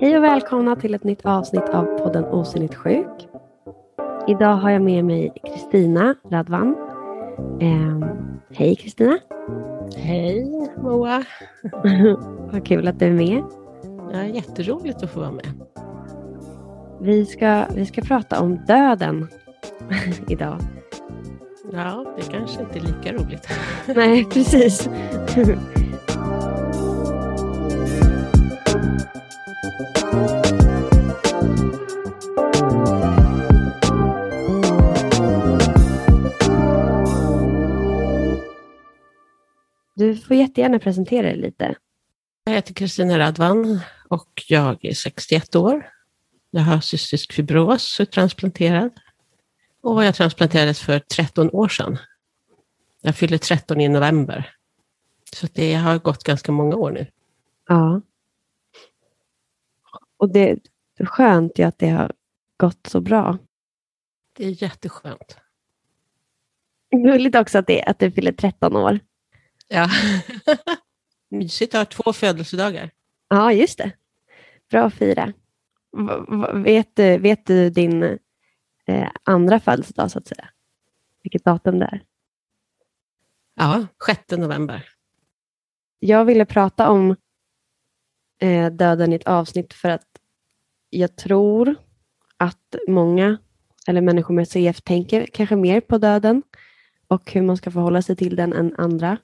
Hej och välkomna till ett nytt avsnitt av podden Osynligt sjuk. Idag har jag med mig Kristina Radvan. Eh, hej Kristina. Hej Moa. Vad kul att du är med. Ja, jätteroligt att få vara med. Vi ska, vi ska prata om döden idag. Ja, det kanske inte är lika roligt. Nej, precis. Du får jättegärna presentera dig lite. Jag heter Kristina Radvan och jag är 61 år. Jag har cystisk fibros och är transplanterad. Och jag transplanterades för 13 år sedan. Jag fyller 13 i november. Så det har gått ganska många år nu. Ja. Och det är skönt ju att det har gått så bra. Det är jätteskönt. Gulligt också att, det, att du fyller 13 år. Ja. Mysigt att ha två födelsedagar. Ja, just det. Bra att fira. Vet, du, vet du din eh, andra födelsedag, så att säga? Vilket datum det är? Ja, 6 november. Jag ville prata om eh, döden i ett avsnitt för att jag tror att många, eller människor med CF, tänker kanske mer på döden och hur man ska förhålla sig till den än andra.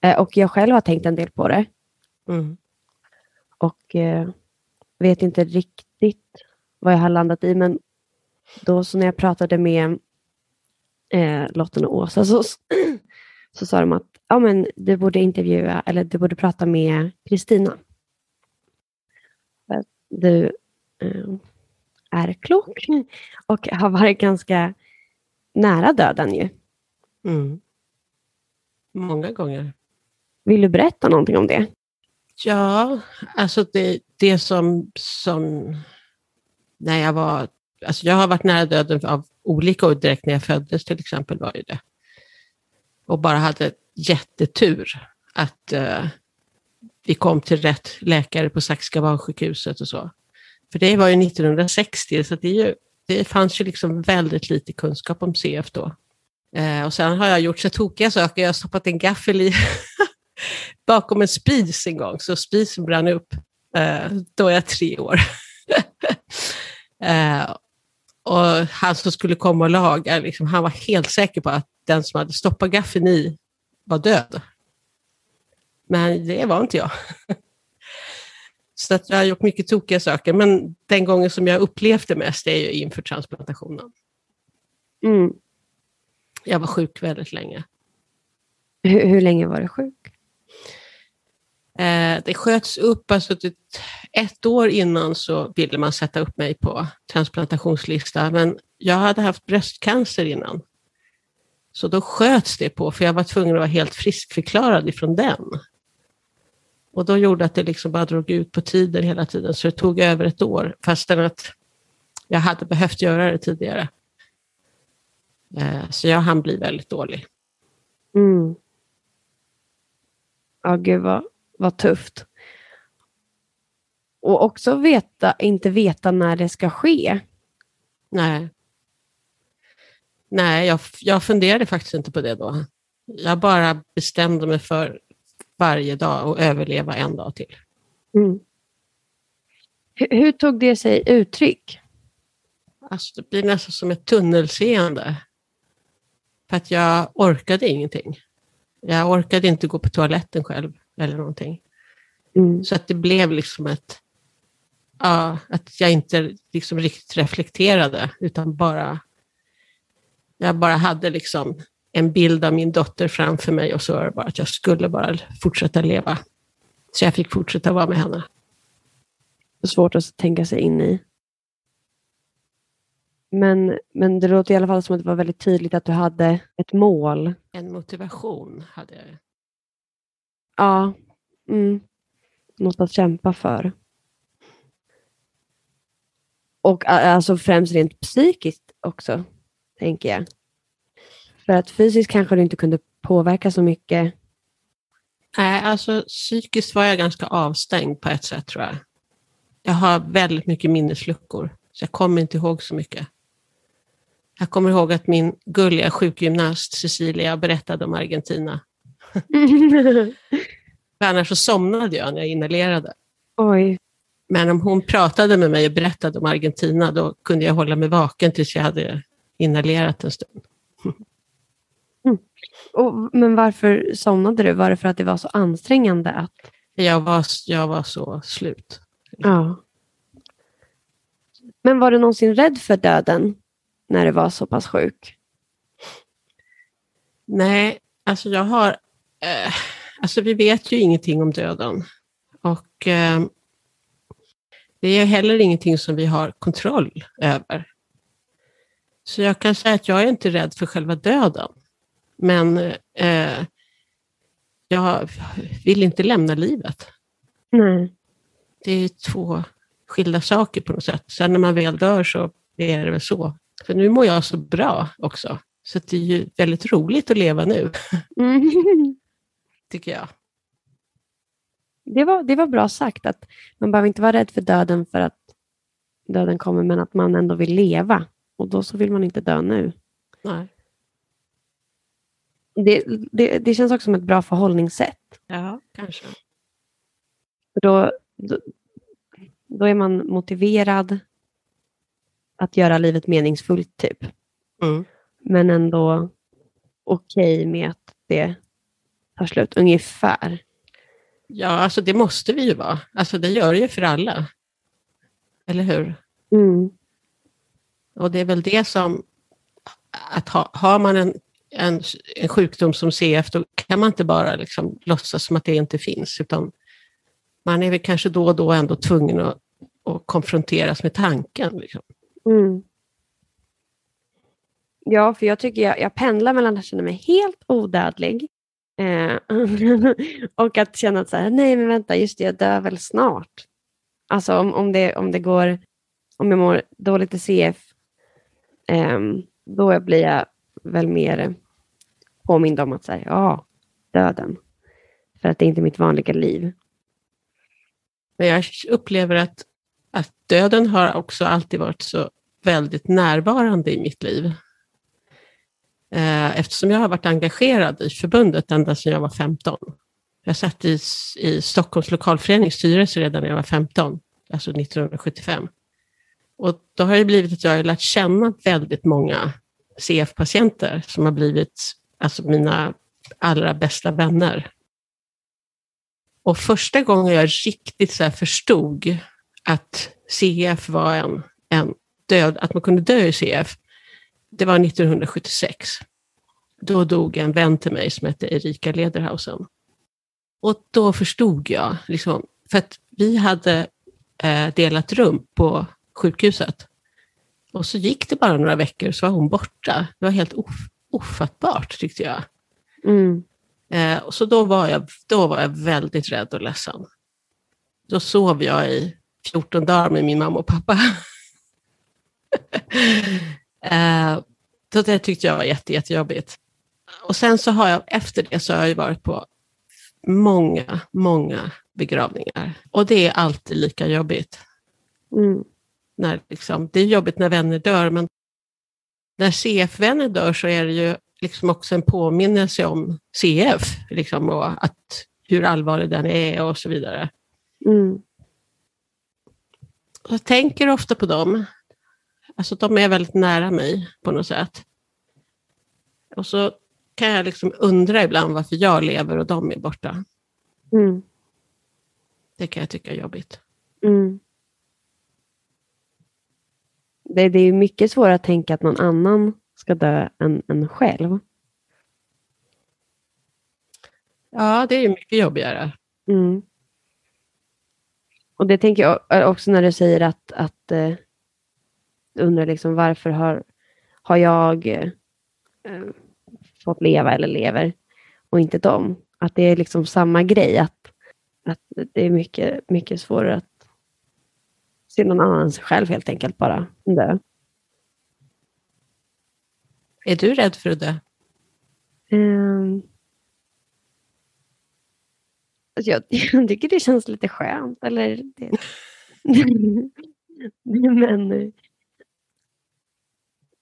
Eh, och jag själv har tänkt en del på det. Mm. Och eh, vet inte riktigt vad jag har landat i, men då så när jag pratade med eh, Lotten och Åsa så, så sa de att ja, men du borde intervjua, eller du borde prata med Kristina. Du eh, är klok och har varit ganska nära döden ju. Mm. Många gånger. Vill du berätta någonting om det? Ja, alltså det, det som, som när jag var, alltså jag har varit nära döden av olika år direkt när jag föddes till exempel var ju det. Och bara hade jättetur att uh, vi kom till rätt läkare på Saxiska barnsjukhuset och så. För det var ju 1960 så det, ju, det fanns ju liksom väldigt lite kunskap om CF då. Eh, och sen har jag gjort så tokiga saker, jag har stoppat en gaffel i bakom en spis en gång, så spisen brann upp. Eh, då är jag tre år. eh, och han som skulle komma och laga, liksom, han var helt säker på att den som hade stoppat gaffeln i var död. Men det var inte jag. så att jag har gjort mycket tokiga saker, men den gången som jag upplevde mest är ju inför transplantationen. Mm. Jag var sjuk väldigt länge. Hur, hur länge var du sjuk? Eh, det sköts upp, alltså ett, ett år innan så ville man sätta upp mig på transplantationslista, men jag hade haft bröstcancer innan. Så då sköts det på, för jag var tvungen att vara helt friskförklarad ifrån den. Och då gjorde att det liksom bara drog ut på tiden hela tiden, så det tog över ett år, fastän att jag hade behövt göra det tidigare. Eh, så jag hann bli väldigt dålig. Mm. Ja, gud vad, vad tufft. Och också veta, inte veta när det ska ske. Nej. Nej, jag, jag funderade faktiskt inte på det då. Jag bara bestämde mig för varje dag att överleva en dag till. Mm. Hur, hur, tog det sig uttryck? Alltså, det blir nästan som ett tunnelseende. För att jag orkade ingenting. Jag orkade inte gå på toaletten själv eller någonting. Mm. Så att det blev liksom ett, ja, att jag inte liksom riktigt reflekterade utan bara, jag bara hade liksom en bild av min dotter framför mig och så var det bara att jag skulle bara fortsätta leva. Så jag fick fortsätta vara med henne. Svårt att tänka sig in i. Men, men det låter i alla fall som att det var väldigt tydligt att du hade ett mål. En motivation hade jag. Ja. Mm. Något att kämpa för. Och alltså främst rent psykiskt också, tänker jag. För att fysiskt kanske du inte kunde påverka så mycket. Nej, alltså psykiskt var jag ganska avstängd på ett sätt tror jag. Jag har väldigt mycket minnesluckor, så jag kommer inte ihåg så mycket. Jag kommer ihåg att min gulliga sjukgymnast Cecilia berättade om Argentina. För annars så somnade jag när jag inhalerade. Oj. Men om hon pratade med mig och berättade om Argentina, då kunde jag hålla mig vaken tills jag hade inhalerat en stund. Och, men varför somnade du? Var det för att det var så ansträngande? att... Jag var, jag var så slut. Ja. Men var du någonsin rädd för döden när du var så pass sjuk? Nej, alltså jag har... Eh, alltså vi vet ju ingenting om döden. Och eh, det är heller ingenting som vi har kontroll över. Så jag kan säga att jag är inte rädd för själva döden. Men eh, jag vill inte lämna livet. Nej. Det är två skilda saker på något sätt. Sen när man väl dör så är det väl så. För nu mår jag så bra också. Så det är ju väldigt roligt att leva nu, Mm. tycker jag. Det, var, det var bra sagt, att man behöver inte vara rädd för döden för att döden kommer, men att man ändå vill leva. Och då så vill man inte dö nu. Nej. Det, det, det känns också som ett bra förhållningssätt. Ja, kanske. Då, då, då är man motiverad att göra livet meningsfullt, typ. Mm. Men ändå okej med att det tar slut, ungefär. Ja, alltså det måste vi ju vara. Alltså det gör det ju för alla. Eller hur? Mm. Och det är väl det som, att ha, har man en, en, en sjukdom som CF, då kan man inte bara liksom låtsas som att det inte finns, utan man är väl kanske då och då ändå tvungen att, att konfronteras med tanken. Liksom. Mm. Ja, för jag tycker jag, jag pendlar mellan att känna mig helt odödlig eh, och att känna att så här, nej men vänta, just det, jag dör väl snart. Alltså om, om, det, om det går, om jag mår dåligt i CF, eh, då blir jag väl mer påminde om att säga ja, döden. För att det är inte mitt vanliga liv. Men jag upplever att, att döden har också alltid varit så väldigt närvarande i mitt liv. Eh, eftersom jag har varit engagerad i förbundet ända sedan jag var 15. Jag satt i, i Stockholms lokalförenings styrelse redan när jag var 15, alltså 1975. Och då har det blivit att jag har lärt känna väldigt många CF-patienter som har blivit alltså mina allra bästa vänner. Och första gången jag riktigt så här förstod att CF var en, en död, att man kunde dö i CF, det var 1976. Då dog en vän till mig som hette Erika Lederhausen. Och då förstod jag, liksom, för att vi hade eh, delat rum på sjukhuset. Och så gick det bara några veckor så var hon borta. Det var helt of, ofattbart tyckte jag. Mm. Eh, och så då var, jag, då var jag väldigt rädd och ledsen. Då sov jag i 14 dagar med min mamma och pappa. eh, så det tyckte jag var jätte, jättejobbigt. Och sen så har jag, efter det så har jag varit på många, många begravningar. Och det är alltid lika jobbigt. Mm. När liksom, det är jobbigt när vänner dör, men när CF-vänner dör så är det ju liksom också en påminnelse om CF, liksom, och att, hur allvarlig den är och så vidare. Mm. Jag tänker ofta på dem. Alltså de är väldigt nära mig på något sätt. Och så kan jag liksom undra ibland varför jag lever och de är borta. Mm. Det kan jag tycka är jobbigt. Mm. Det, det är mycket svårare att tänka att någon annan ska dö än en själv. Ja, det är mycket jobbigare. Mm. Och det tänker jag också när du säger att, att eh, undrar liksom varför har, har jag eh, fått leva eller lever och inte dem. Att det är liksom samma grej, att, att det är mycket, mycket svårare att se någon annan än sig själv helt enkelt bara dö. Är du rädd för att dö? Alltså jag, jag tycker det känns lite skönt. Eller det. men,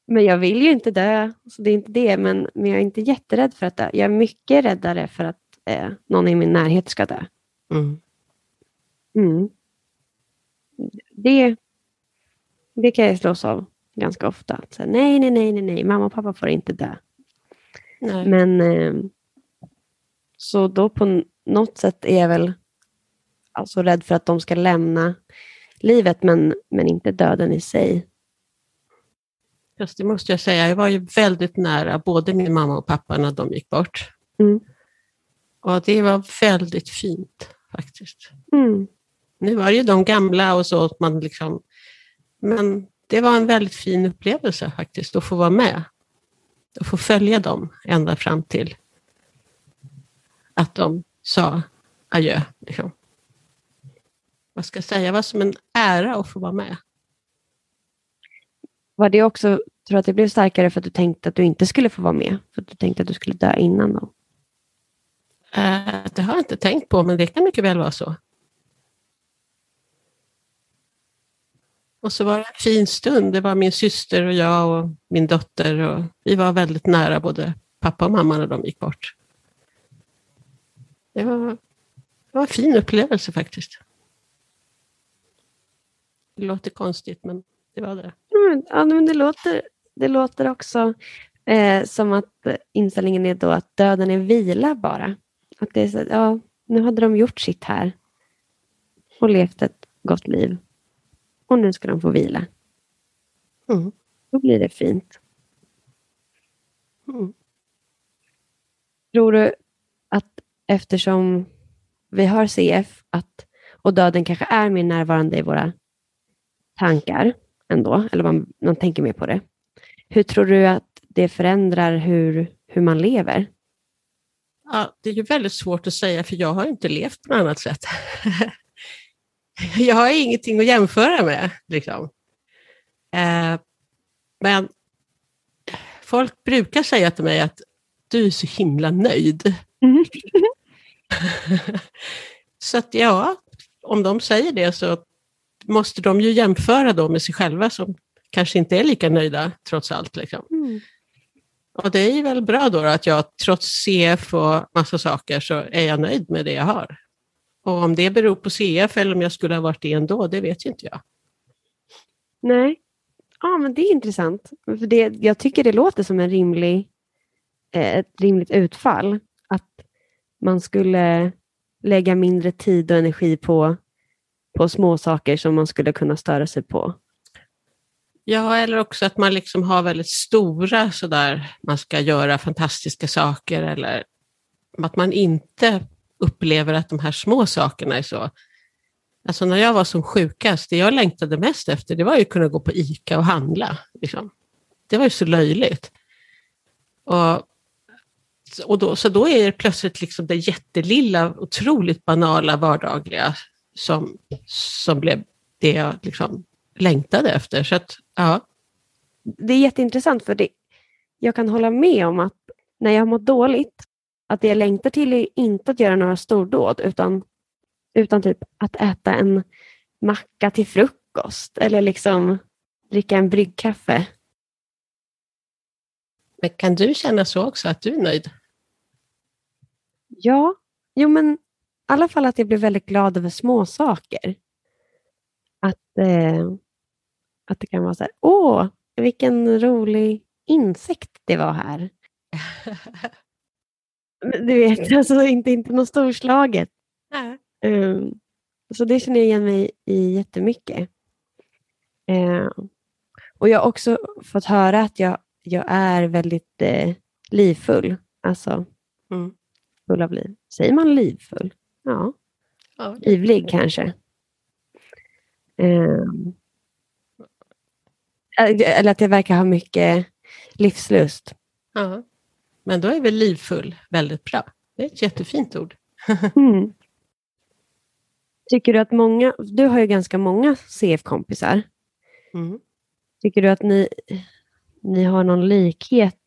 men jag vill ju inte dö, så det är inte det. Men, men jag är inte jätterädd för att dö. Jag är mycket räddare för att eh, någon i min närhet ska dö. Mm. Mm. Det, det kan jag slås av ganska ofta. Så, nej, nej, nej, nej, nej, mamma och pappa får inte dö. Nej. Men eh, så då på något sätt är jag väl alltså rädd för att de ska lämna livet, men, men inte döden i sig. Just det måste jag säga, jag var ju väldigt nära både min mamma och pappa när de gick bort. Mm. Och det var väldigt fint faktiskt. Mm. Nu var det ju de gamla och så, att man liksom, men det var en väldigt fin upplevelse faktiskt att få vara med. Att få följa dem ända fram till att de sa adjö. Liksom. Vad ska jag säga, det var som en ära att få vara med. Var det också, tror att det blev starkare för att du tänkte att du inte skulle få vara med? För att du tänkte att du skulle dö innan då? Eh, det har jag inte tänkt på, men det kan mycket väl vara så. Och så var det en fin stund. Det var min syster och jag och min dotter. Och vi var väldigt nära både pappa och mamma när de gick bort. Det var, det var en fin upplevelse faktiskt. Det låter konstigt, men det var det. Mm, ja, men det, låter, det låter också eh, som att inställningen är då att döden är vila bara. Att det är så, ja, nu hade de gjort sitt här och levt ett gott liv. Och nu ska de få vila. Mm. Då blir det fint. Mm. Tror du att eftersom vi har CF att, och döden kanske är mer närvarande i våra tankar ändå, eller man, man tänker mer på det. Hur tror du att det förändrar hur, hur man lever? Ja, det är ju väldigt svårt att säga, för jag har inte levt på något annat sätt. jag har ingenting att jämföra med. Liksom. Eh, men folk brukar säga till mig att du är så himla nöjd. så att ja, om de säger det så måste de ju jämföra då med sig själva som kanske inte är lika nöjda trots allt. Liksom. Mm. Och det är väl bra då att jag trots CF och massa saker så är jag nöjd med det jag har. Och om det beror på CF eller om jag skulle ha varit det ändå, det vet ju inte jag. Nej. Ja, men det är intressant. För det, jag tycker det låter som en rimlig, eh, ett rimligt utfall. Att man skulle lägga mindre tid och energi på, på små saker som man skulle kunna störa sig på. Ja, eller också att man liksom har väldigt stora sådär, man ska göra fantastiska saker eller att man inte upplever att de här små sakerna är så. Alltså när jag var som sjukast, det jag längtade mest efter, det var ju att kunna gå på ICA och handla. Liksom. Det var ju så löjligt. Och, och då, så då är det plötsligt liksom det jättelilla, otroligt banala, vardagliga som, som blev det jag liksom längtade efter. Så att, ja. Det är jätteintressant för det, jag kan hålla med om att när jag har mått dåligt, att det jag längtar till är inte att göra några stordåd utan, utan typ att äta en macka till frukost eller liksom dricka en bryggkaffe. Men kan du känna så också, att du är nöjd? Ja, jo men i alla fall att jag blir väldigt glad över små saker. Att, eh, att det kan vara så här, åh, vilken rolig insekt det var här. Du vet, alltså inte, inte något storslaget. Um, så det känner jag igen mig i jättemycket. Uh, och jag har också fått höra att jag, jag är väldigt eh, livfull. Alltså Mm. full av liv. Säger man livfull? Ja, Ja, livlig kanske. Um, eller att jag verkar ha mycket livslust. ja. Men då är väl livfull väldigt bra. Det är ett jättefint ord. Mm. Tycker du att många, du har ju ganska många CF-kompisar. Mm. Tycker du att ni, ni har någon likhet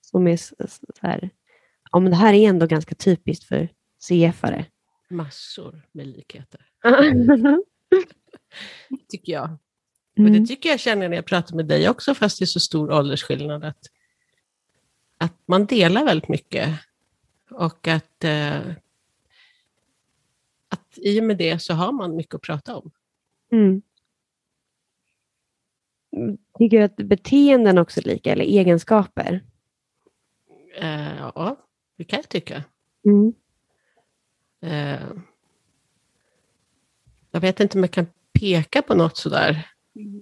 som är så här, ja, men det här är ändå ganska typiskt för CF-are. Massor med likheter, tycker jag. Och det tycker jag känner när jag pratar med dig också, fast det är så stor åldersskillnad. Att, att man delar väldigt mycket. Och att, eh, att i och med det så har man mycket att prata om. Mm. Tycker du att beteenden också är lika, eller egenskaper? Eh, ja, det kan jag tycka. Mm. Eh, jag vet inte om jag kan peka på något sådär.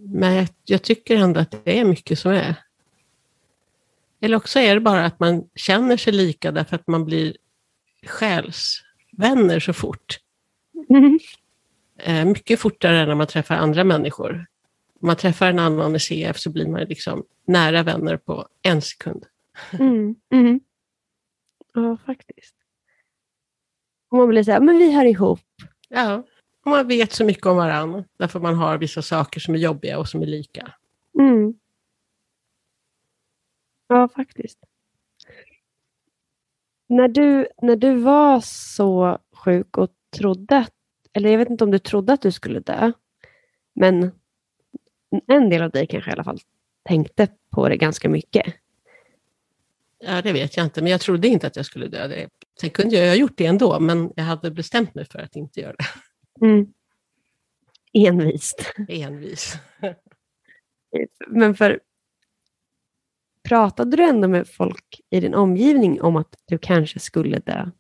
Men jag, tycker ändå att det är mycket som är. Eller också är det bara att man känner sig lika därför att man blir själsvänner så fort. Mm. Eh, mycket fortare än när man träffar andra människor. Om man träffar en annan i CF så blir man liksom nära vänner på en sekund. Mm. Mm. Ja, faktiskt. Och man blir så här, men vi hör ihop. Ja, och man vet så mycket om varandra. Därför man har vissa saker som är jobbiga och som är lika. Mm. Ja, faktiskt. När du, när du var så sjuk och trodde, eller jag vet inte om du trodde att du skulle dö, men en del av dig kanske i alla fall tänkte på det ganska mycket. Ja, det vet jag inte, men jag trodde inte att jag skulle dö. Sen kunde jag ha gjort det ändå, men jag hade bestämt mig för att inte göra det. Mm. Envist. Envis. Men för pratade du ändå med folk i din omgivning om att du kanske skulle dö?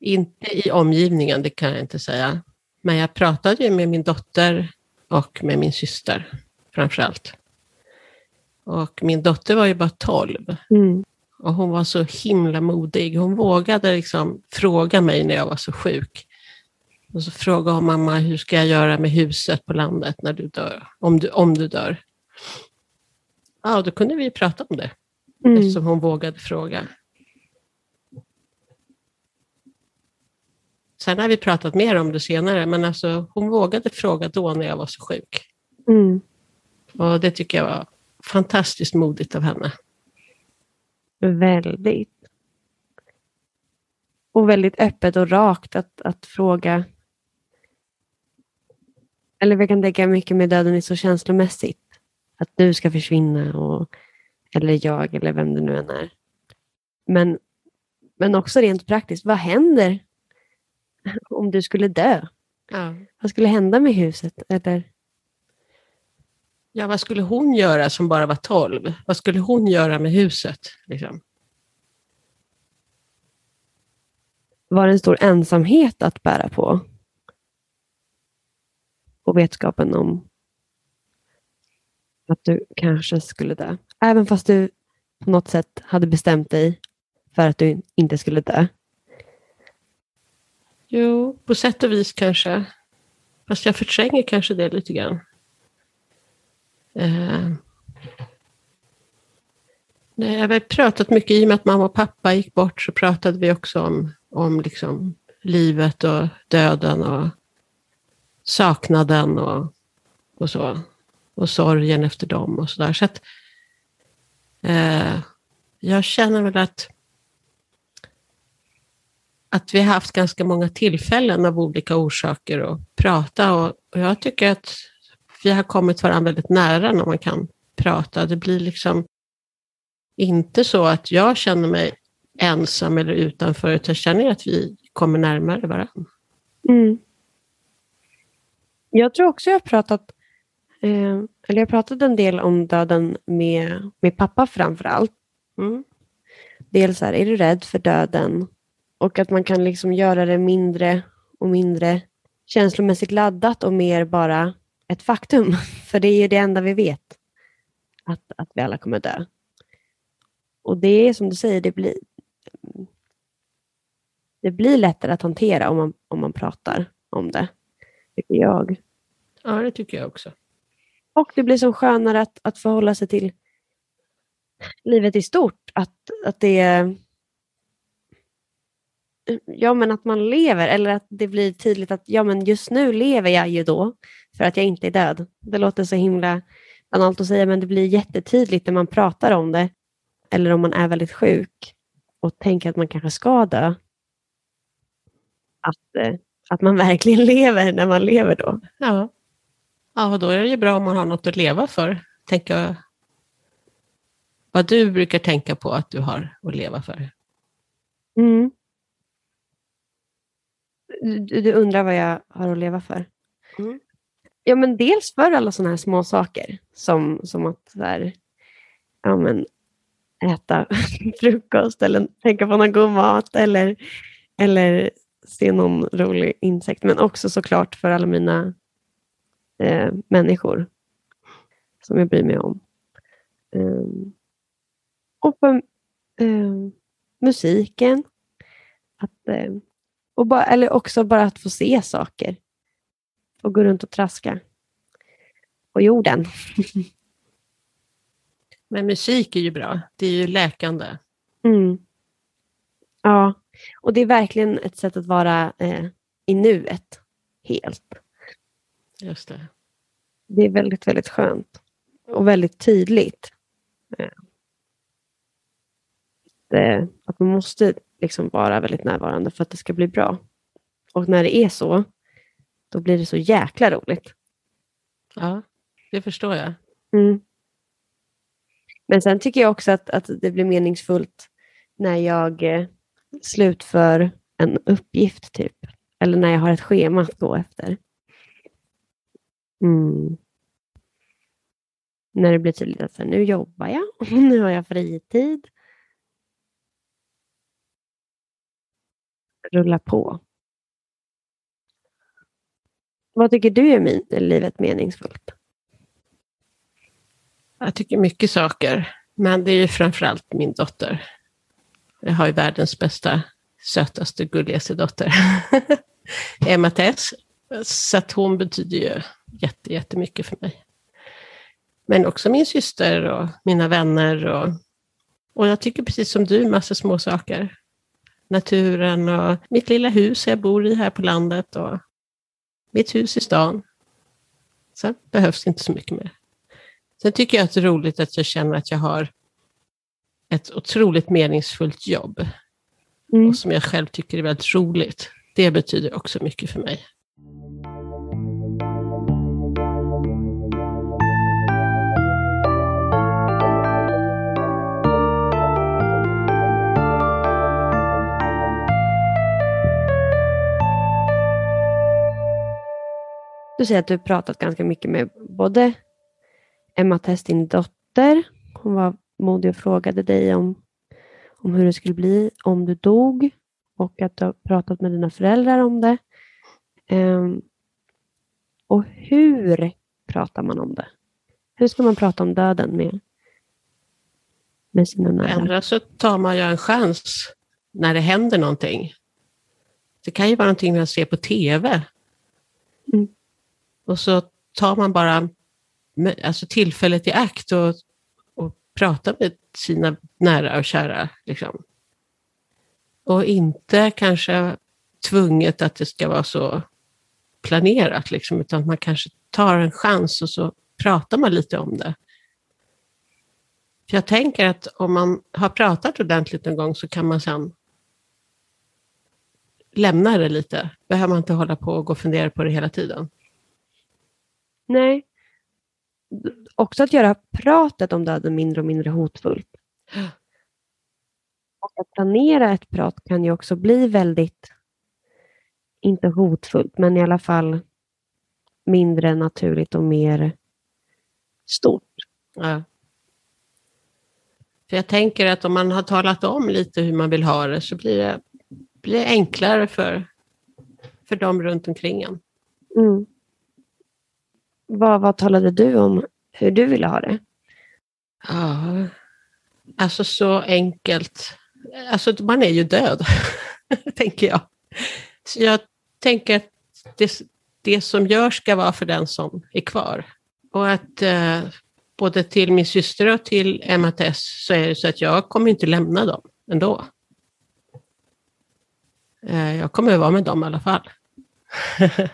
Inte i omgivningen, det kan jag inte säga. Men jag pratade ju med min dotter och med min syster framför allt. Och min dotter var ju bara 12 Mm. och hon var så himla modig. Hon vågade liksom fråga mig när jag var så sjuk. Och så frågade hon mamma, hur ska jag göra med huset på landet när du dör? Om du, om du dör. Ja, då kunde vi prata om det Mm. eftersom hon vågade fråga. Sen har vi pratat mer om det senare, men alltså, hon vågade fråga då när jag var så sjuk. Mm. Och det tycker jag var fantastiskt modigt av henne. Väldigt. Och väldigt öppet och rakt att, att fråga. Eller vi kan tänka mycket med döden är så känslomässigt. Att du ska försvinna och, eller jag eller vem det nu än är. Men, men också rent praktiskt, vad händer om du skulle dö? Ja. Vad skulle hända med huset? Eller, ja, vad skulle hon göra som bara var 12? Vad skulle hon göra med huset? Liksom? var det en stor ensamhet att bära på? Och vetskapen om att du kanske skulle dö. Även fast du på något sätt hade bestämt dig för att du inte skulle dö. Jo, på sätt och vis kanske. Fast jag förtränger kanske det lite grann. Eh. Nej, jag har pratat mycket, i och med att mamma och pappa gick bort så pratade vi också om, om liksom livet och döden och saknaden och, och så. Och sorgen efter dem och sådär. Så att, eh, jag känner väl att att vi har haft ganska många tillfällen av olika orsaker att prata och, och jag tycker att vi har kommit varandra väldigt nära när man kan prata. Det blir liksom inte så att jag känner mig ensam eller utanför, utan jag känner att vi kommer närmare varandra. Mm. Jag tror också jag har pratat, eh, eller jag pratat en del om döden med, med pappa framför allt. Mm. Dels här, är du rädd för döden? Och att man kan liksom göra det mindre och mindre känslomässigt laddat och mer bara ett faktum. För det är ju det enda vi vet. Att, att vi alla kommer dö. Och det är som du säger, det blir, det blir lättare att hantera om man, om man pratar om det. Tycker jag. Ja, det tycker jag också. Och det blir som skönare att, att förhålla sig till livet i stort. Att, att det är... Ja, men att man lever. Eller att det blir tydligt att ja, men just nu lever jag ju då. För att jag inte är död. Det låter så himla banalt att säga, men det blir jättetydligt när man pratar om det. Eller om man är väldigt sjuk. och tänker att man kanske ska dö, att, eh, att man verkligen lever när man lever då. Ja. ja, då är det ju bra om man har något att leva för. Tänka vad du brukar tänka på att du har att leva för. Mm. Du, du undrar vad jag har att leva för? Mm. Ja, men dels för alla sådana här små saker som, som att så här, ja, men, äta frukost eller tänka på någon god mat eller, eller se någon rolig insekt. Men också såklart för alla mina eh, människor som jag bryr mig om. Um, och för um, musiken. Att, um, och bara, eller också bara att få se saker. Och gå runt och traska på jorden. Men musik är ju bra. Det är ju läkande. Mm. Ja, och det är verkligen ett sätt att vara eh, i nuet helt. Just det. Det är väldigt, väldigt skönt och väldigt tydligt. Eh, eh, att man måste liksom vara väldigt närvarande för att det ska bli bra. Och när det är så, då blir det så jäkla roligt. Ja, det förstår jag. Mm. Men sen tycker jag också att, att det blir meningsfullt när jag eh, slutför en uppgift, typ. Eller när jag har ett schema att gå efter. Mm. När det blir tydligt att här, nu jobbar jag, nu har jag fritid. Rulla på. Vad tycker du är livet meningsfullt? Jag tycker mycket saker, men det är ju framförallt min dotter. Jag har ju världens bästa, sötaste, gulligaste dotter. Emma Tess. Så att hon betyder ju jätte, jättemycket för mig. Men också min syster och mina vänner. Och, och jag tycker precis som du, massa små saker. Naturen och mitt lilla hus jag bor i här på landet och mitt hus i stan. Sen behövs inte så mycket mer. Sen tycker jag att det är roligt att jag känner att jag har ett otroligt meningsfullt jobb. Mm. Och som jag själv tycker är väldigt roligt. Det betyder också mycket för mig. Du säger att du pratat ganska mycket med både Emma Test, din dotter. Hon var modig och frågade dig om, om hur det skulle bli om du dog och att du har pratat med dina föräldrar om det. Um, och hur pratar man om det? Hur ska man prata om döden med, med sina nära? Ändra så tar man ju en chans när det händer någonting. Det kan ju vara någonting man ser på TV. Mm. Och så tar man bara alltså tillfället i akt och, prata med sina nära och kära. Liksom. Och inte kanske tvunget att det ska vara så planerat, liksom, utan man kanske tar en chans och så pratar man lite om det. För jag tänker att om man har pratat ordentligt en gång så kan man sen lämna det lite. Behöver man inte hålla på och gå och fundera på det hela tiden. Nej. Också att göra pratet om döden mindre och mindre hotfullt. Och att planera ett prat kan ju också bli väldigt, inte hotfullt, men i alla fall mindre naturligt och mer stort. Ja. För jag tänker att om man har talat om lite hur man vill ha det så blir det, blir det enklare för, för dem runt omkring en. Mm. Vad, vad talade du om hur du ville ha det? Ja, alltså så enkelt. Alltså man är ju död, tänker jag. Så jag tänker att det, det som görs ska vara för den som är kvar. Och att eh, både till min syster och till Tess så är det så att jag kommer inte lämna dem ändå. Eh, jag kommer vara med dem i alla fall.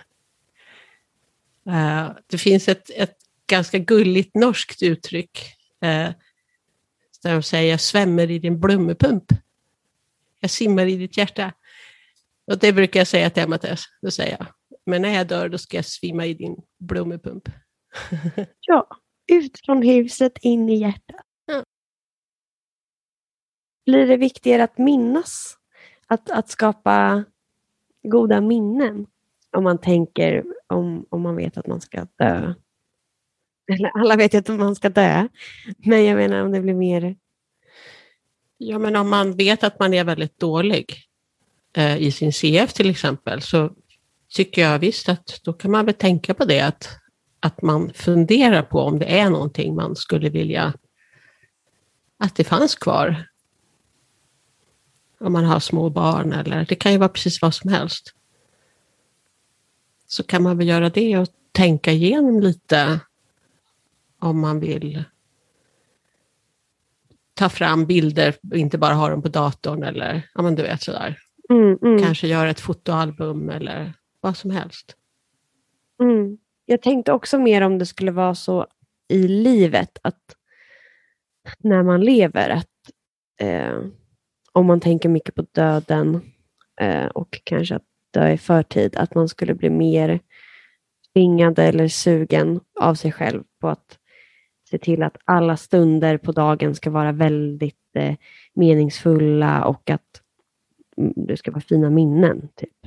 Eh, det finns ett, ett ganska gulligt norskt uttryck eh, där de säger jag svämmer i din blommepump. jag simmar i ditt hjärta. Och det brukar jag säga till Mattias. Då säger jag, men när jag dör då ska jag svimma i din blommepump. ja, ut från huset, in i hjärtat. Ja. Blir det viktigare att minnas? Att, att skapa goda minnen? Om man tänker, om, om man vet att man ska dö. Eller alla vet ju att man ska dö. Men jag menar om det blir mer... Ja, men om man vet att man är väldigt dålig eh, i sin CF till exempel, så tycker jag visst att då kan man väl tänka på det, att, att man funderar på om det är någonting man skulle vilja att det fanns kvar. Om man har små barn eller det kan ju vara precis vad som helst. Så kan man väl göra det och tänka igenom lite om man vill ta fram bilder och inte bara ha dem på datorn eller ja men du vet sådär. Mm, mm. Kanske göra ett fotoalbum eller vad som helst. Mm. Jag tänkte också mer om det skulle vara så i livet att när man lever, att eh, om man tänker mycket på döden eh, och kanske att dö i förtid, att man skulle bli mer tvingad eller sugen av sig själv på att se till att alla stunder på dagen ska vara väldigt eh, meningsfulla och att mm, det ska vara fina minnen. Typ.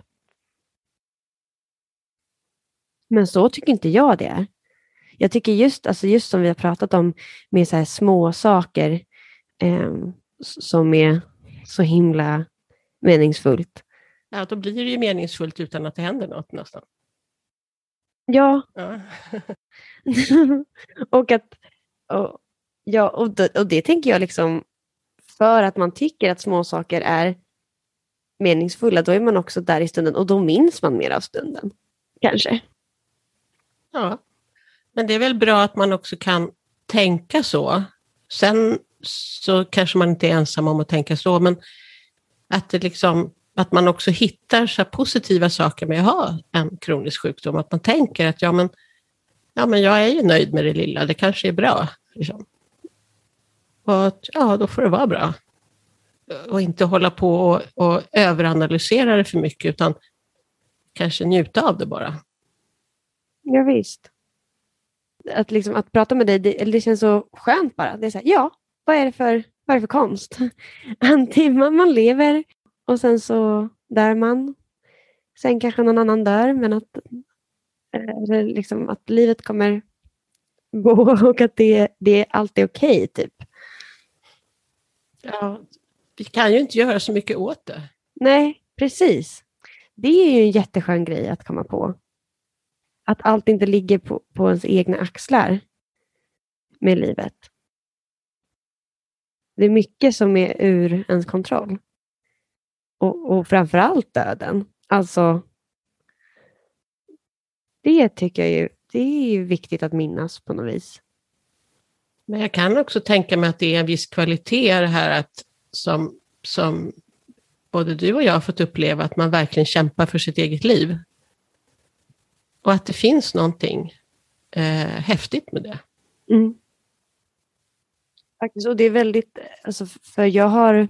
Men så tycker inte jag det är. Jag tycker just, alltså just som vi har pratat om med så små saker eh, som är så himla meningsfullt. Ja, då blir det ju meningsfullt utan att det händer något nästan. Ja. ja. och att och, ja, och det, och det tänker jag liksom för att man tycker att små saker är meningsfulla, då är man också där i stunden och då minns man mer av stunden. Kanske. Ja, men det är väl bra att man också kan tänka så. Sen så kanske man inte är ensam om att tänka så, men att, det liksom, att man också hittar så positiva saker med att ha en kronisk sjukdom. Att man tänker att ja, men, ja, men jag är ju nöjd med det lilla, det kanske är bra. Liksom. Och att, ja, då får det vara bra. Och inte hålla på och, och överanalysera det för mycket, utan kanske njuta av det bara. Ja, visst. Att, liksom, att prata med dig, det, det känns så skönt bara. Det är så här, ja, vad är det för, vad är det för konst? Antingen man, man lever och sen så dör man. Sen kanske någon annan dör, men att, eh, liksom, att livet kommer gå och att det, det allt är okej, okay, typ. Ja, vi kan ju inte göra så mycket åt det. Nej, precis. Det är ju en jätteskön grej att komma på. Att allt inte ligger på, på ens egna axlar med livet. Det är mycket som är ur ens kontroll. Och, och framför allt döden. Alltså, det tycker jag ju det är ju viktigt att minnas på något vis. Men jag kan också tänka mig att det är en viss kvalitet det här att som, som både du och jag har fått uppleva, att man verkligen kämpar för sitt eget liv. Och att det finns någonting eh, häftigt med det. Mm. Faktiskt, och det är väldigt, alltså, för jag har,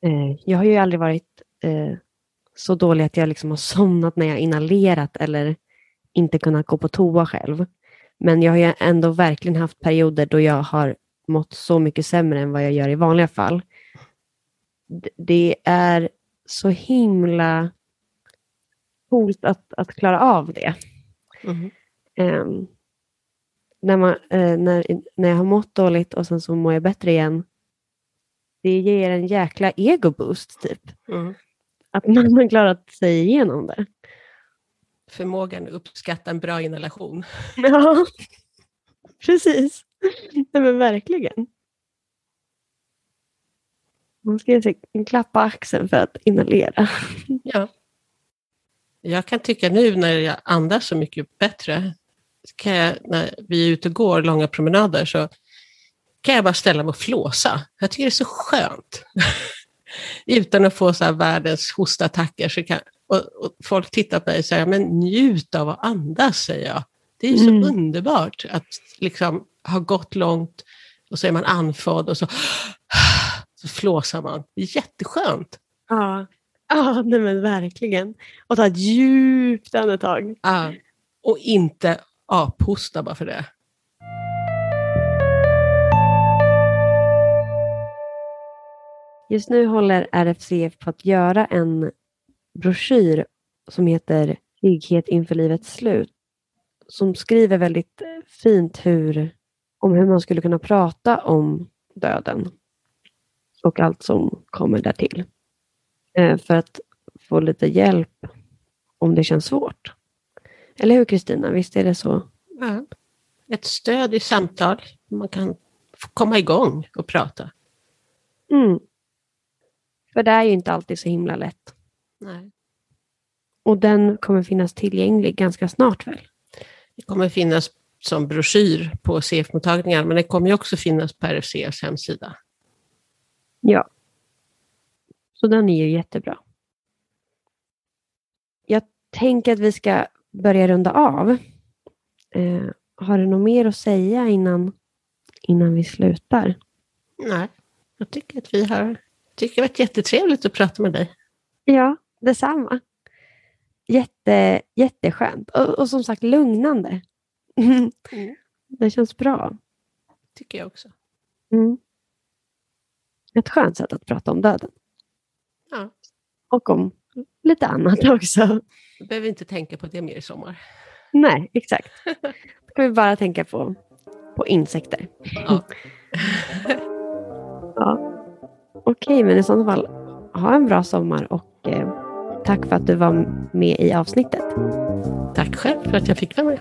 eh, jag har ju aldrig varit eh, så dålig att jag liksom har somnat när jag inhalerat eller inte kunnat gå på toa själv. Men jag har ändå verkligen haft perioder då jag har mått så mycket sämre än vad jag gör i vanliga fall. Det är så himla coolt att, att klara av det. Mm. Um, när, man, uh, när, när jag har mått dåligt och sen så mår jag bättre igen, det ger en jäkla ego-boost typ. Mm. Att man har klarat sig igenom det förmågan att uppskatta en bra inhalation. Ja, precis. Nej, men verkligen. Man ska på axeln för att inhalera. Ja. Jag kan tycka nu när jag andas så mycket bättre, kan jag, när vi är ute och går långa promenader, så kan jag bara ställa mig och flåsa. Jag tycker det är så skönt. Utan att få så här världens hostattacker så kan, och, och, folk tittar på mig och säger, men njut av att andas, säger jag. Det är så mm. underbart att liksom ha gått långt och så är man andfådd och så så flåsar man. Jätteskönt. Ja, ja nej men verkligen. Och ta ett djupt andetag. Ja. Och inte aphosta bara för det. Just nu håller RFCF på att göra en broschyr som heter Trygghet inför livets slut. Som skriver väldigt fint hur, om hur man skulle kunna prata om döden och allt som kommer därtill. Eh, för att få lite hjälp om det känns svårt. Eller hur Kristina, visst är det så? Ja. Ett stöd i samtal. Man kan komma igång och prata. Mm. För det är ju inte alltid så himla lätt. Nej. Och den kommer finnas tillgänglig ganska snart väl? Det kommer finnas som broschyr på CF-mottagningar, men det kommer också finnas på RFCs hemsida. Ja. Så den är ju jättebra. Jag tänker att vi ska börja runda av. Eh, har du något mer att säga innan, innan vi slutar? Nej, jag tycker att vi har... tycker det har varit jättetrevligt att prata med dig. Ja, detsamma. Jätte, jätteskönt och, och som sagt lugnande. Mm. Det känns bra. tycker jag också. Mm. Ett skönt sätt att prata om döden. Ja. Och om lite annat också. Du behöver inte tänka på det mer i sommar. Nej, exakt. Då kan vi bara tänka på, på insekter. Ja. Ja. Okej, men i sådant fall, ha en bra sommar och eh, tack för att du var med i avsnittet. Tack själv för att jag fick vara med.